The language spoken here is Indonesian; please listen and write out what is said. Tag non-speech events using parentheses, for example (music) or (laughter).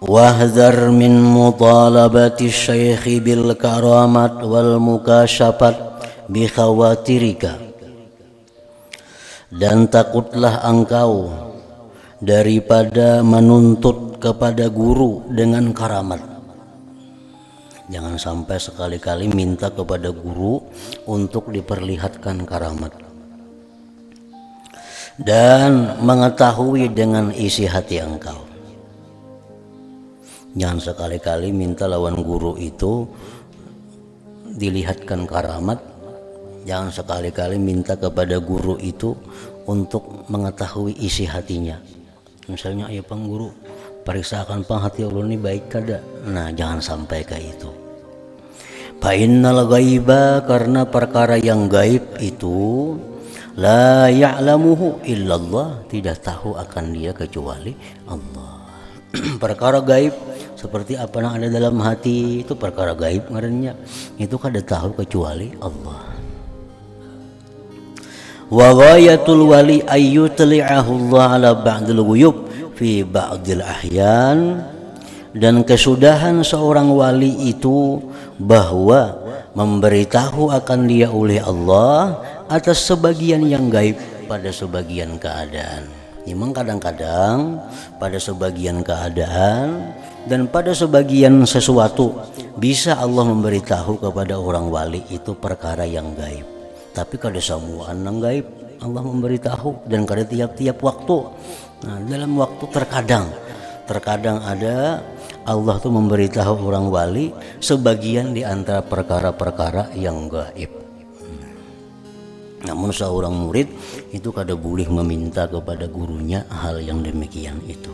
واحذر من مطالبة الشيخ بالكرامات والمكاشفات بخواترك dan takutlah engkau daripada menuntut kepada guru dengan karamat jangan sampai sekali-kali minta kepada guru untuk diperlihatkan karamat dan mengetahui dengan isi hati engkau Jangan sekali-kali minta lawan guru itu dilihatkan karamat. Jangan sekali-kali minta kepada guru itu untuk mengetahui isi hatinya. Misalnya, ayo pang guru, periksakan pang hati Allah ini baik kada. Nah, jangan sampai kayak itu. Fa'innal ghaiba karena perkara yang gaib itu la ya'lamuhu illallah tidak tahu akan dia kecuali Allah. (clears throat) perkara gaib seperti apa yang ada dalam hati itu perkara gaib ngarannya. Itu kada tahu kecuali Allah. Wa ghayatul wali ayyutli'ahu Allah ala ba'dil ghuyub fi ba'dil ahyan. Dan kesudahan seorang wali itu bahwa memberitahu akan dia oleh Allah atas sebagian yang gaib pada sebagian keadaan. Memang kadang-kadang pada sebagian keadaan dan pada sebagian sesuatu bisa Allah memberitahu kepada orang wali itu perkara yang gaib tapi kada semua yang gaib Allah memberitahu dan kada tiap-tiap waktu nah, dalam waktu terkadang terkadang ada Allah tuh memberitahu orang wali sebagian di antara perkara-perkara yang gaib. Namun seorang murid itu kada boleh meminta kepada gurunya hal yang demikian itu